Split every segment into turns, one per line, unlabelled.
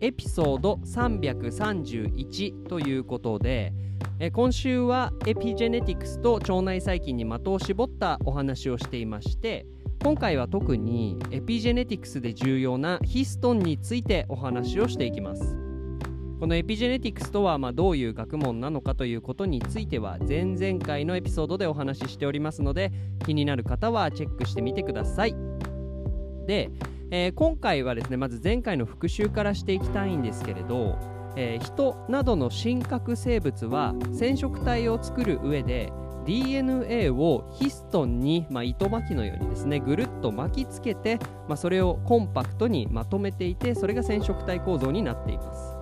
エピソード331ということでえ今週はエピジェネティクスと腸内細菌に的を絞ったお話をしていまして今回は特にエピジェネティクスで重要なヒストンについてお話をしていきます。このエピジェネティクスとはまどういう学問なのかということについては前々回のエピソードでお話ししておりますので気になる方はチェックしてみてください。で、えー、今回はですねまず前回の復習からしていきたいんですけれどえー、人などの真核生物は染色体を作る上で DNA をヒストンに、まあ、糸巻きのようにですねぐるっと巻きつけて、まあ、それをコンパクトにまとめていてそれが染色体構造になっています。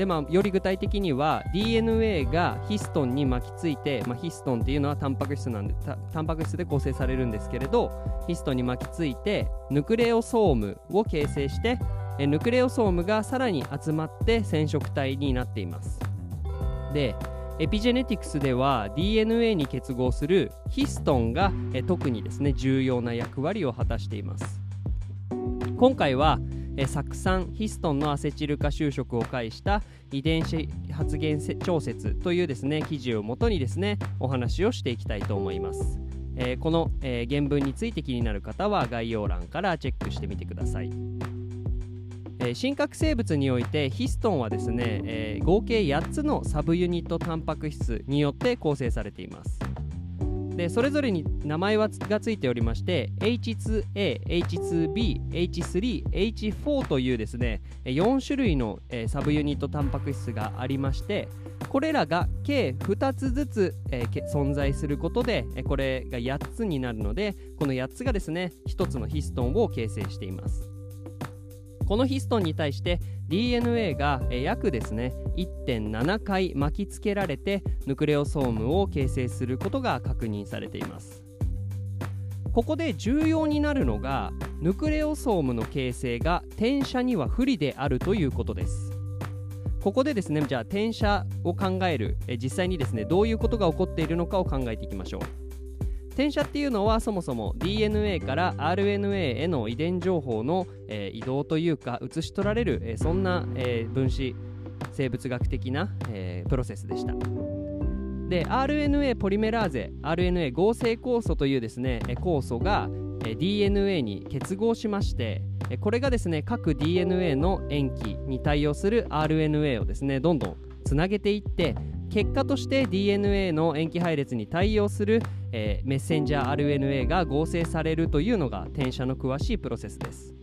でまあ、より具体的には DNA がヒストンに巻きついて、まあ、ヒストンっていうのはタンパク質なんでタンパク質で構成されるんですけれどヒストンに巻きついてヌクレオソームを形成してえヌクレオソームがさらに集まって染色体になっています。でエピジェネティクスでは DNA に結合するヒストンがえ特にですね重要な役割を果たしています。今回はえ酢酸ヒストンのアセチル化就職を介した遺伝子発現調節というですね記事をもとにですねお話をしていきたいと思います、えー、この、えー、原文について気になる方は概要欄からチェックしてみてください。え、真核生物においてヒストンはですね、えー、合計8つのサブユニットタンパク質によって構成されています。でそれぞれに名前はがついておりまして H2A、H2B、H3、H4 というですね4種類の、えー、サブユニットタンパク質がありましてこれらが計2つずつ、えー、存在することでこれが8つになるのでこの8つがですね1つのヒストンを形成しています。このヒストンに対して DNA が約ですね1.7回巻きつけられてヌクレオソームを形成することが確認されています。ここで重要になるのがヌクレオソームの形成が転写には不利であるということです。ここでですねじゃあ転写を考える。実際にですねどういうことが起こっているのかを考えていきましょう。転写っていうのはそもそも DNA から RNA への遺伝情報の、えー、移動というか写し取られる、えー、そんな、えー、分子生物学的な、えプロセスでした。で RNA ポリメラーゼ RNA 合成酵素というですね酵素が DNA に結合しましてこれがですね各 DNA の塩基に対応する RNA をですねどんどんつなげていって結果として DNA の塩基配列に対応する、えー、メッセンジャー RNA が合成されるというのが転写の詳しいプロセスです。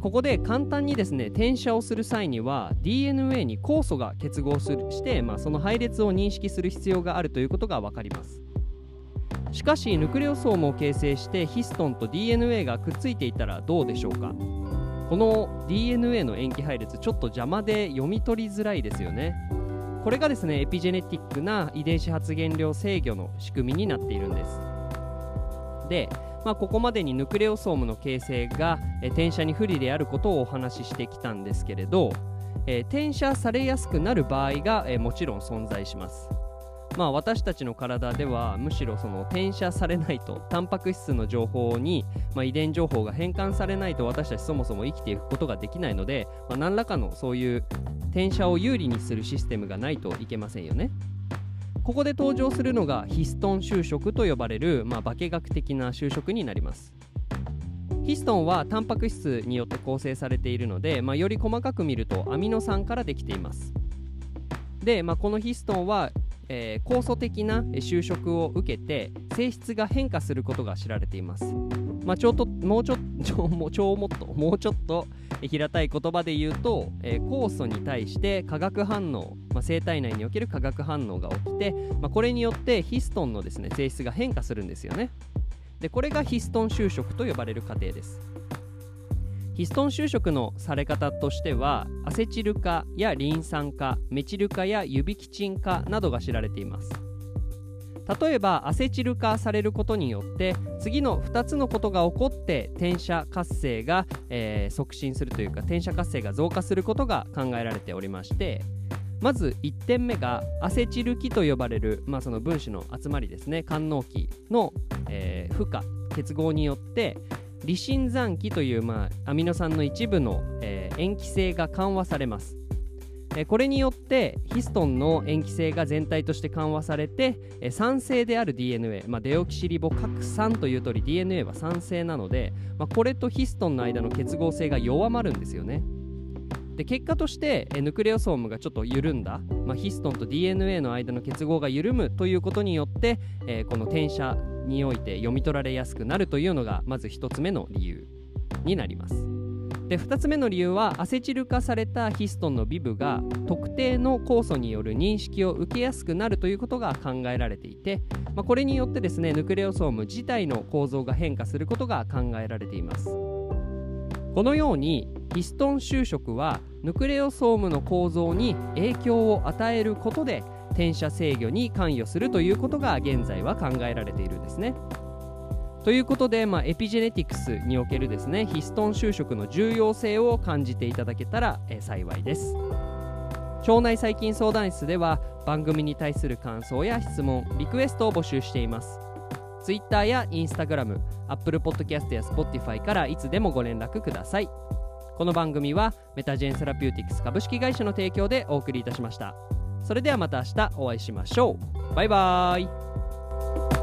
ここで簡単にですね転写をする際には DNA に酵素が結合するして、まあ、その配列を認識する必要があるということが分かります。しかしヌクレオソームを形成してヒストンと DNA がくっついていたらどうでしょうか。この DNA の塩基配列ちょっと邪魔で読み取りづらいですよね。これがですねエピジェネティックな遺伝子発現量制御の仕組みになっているんです。で、まあ、ここまでにヌクレオソームの形成が、え転写に不利であることをお話ししてきたんですけれど、えー、転写されやすくなる場合が、えー、もちろん存在します。まあ、私たちの体ではむしろその転写されないとタンパク質の情報に、まあ、遺伝情報が変換されないと私たちそもそも生きていくことができないので、まあ、何らかのそういう転写を有利にするシステムがないといけませんよね。ここで登場するのがヒストン就職と呼ばれる、まあ、化学的な就職になります。ヒストンはタンパク質によって構成されているので、まあ、より細かく見るとアミノ酸からできています。で、まあ、このヒストンはえー、酵素的な就職を受けて性質が変化することが知られています。まあ、ちょっともうちょっともうちょもっともうちょっと平たい言葉で言うと、えー、酵素に対して化学反応、まあ、生体内における化学反応が起きて、まあ、これによってヒストンのですね性質が変化するんですよね。でこれがヒストン就職と呼ばれる過程です。ヒストン就職のされ方としてはアセチル化やリン酸化メチル化や指キチン化などが知られています例えばアセチル化されることによって次の2つのことが起こって転写活性が、えー、促進するというか転写活性が増加することが考えられておりましてまず1点目がアセチル基と呼ばれる、まあ、その分子の集まりですね官能基の、えー、負荷結合によってリシン残機という、まあ、アミノ酸の一部の、えー、塩基性が緩和されます、これによってヒストンの塩基性が全体として緩和されて、酸性である DNA、まあ、デオキシリボ核酸という通り DNA は酸性なので、まあ、これとヒストンの間の結合性が弱まるんですよね。で結果としてヌクレオソームがちょっと緩んだ、まあ、ヒストンと DNA の間の結合が緩むということによって、この転写において読み取られやすくなるというのがまず1つ目の理由になります。で2つ目の理由はアセチル化されたヒストンのビブが特定の酵素による認識を受けやすくなるということが考えられていて、まあ、これによってですねヌクレオソーム自体の構造が変化することが考えられていますこのようにヒストン収縮はヌクレオソームの構造に影響を与えることで転写制御に関与するということが現在は考えられているんですね。ということで、まあ、エピジェネティクスにおけるですねヒストン収縮の重要性を感じていただけたら、え幸いです。腸内細菌相談室では番組に対する感想や質問リクエストを募集しています。Twitter や Instagram、Apple Podcast や Spotify からいつでもご連絡ください。この番組はメタジェンセラピューティクス株式会社の提供でお送りいたしました。それではまた明日お会いしましょう。バイバーイ。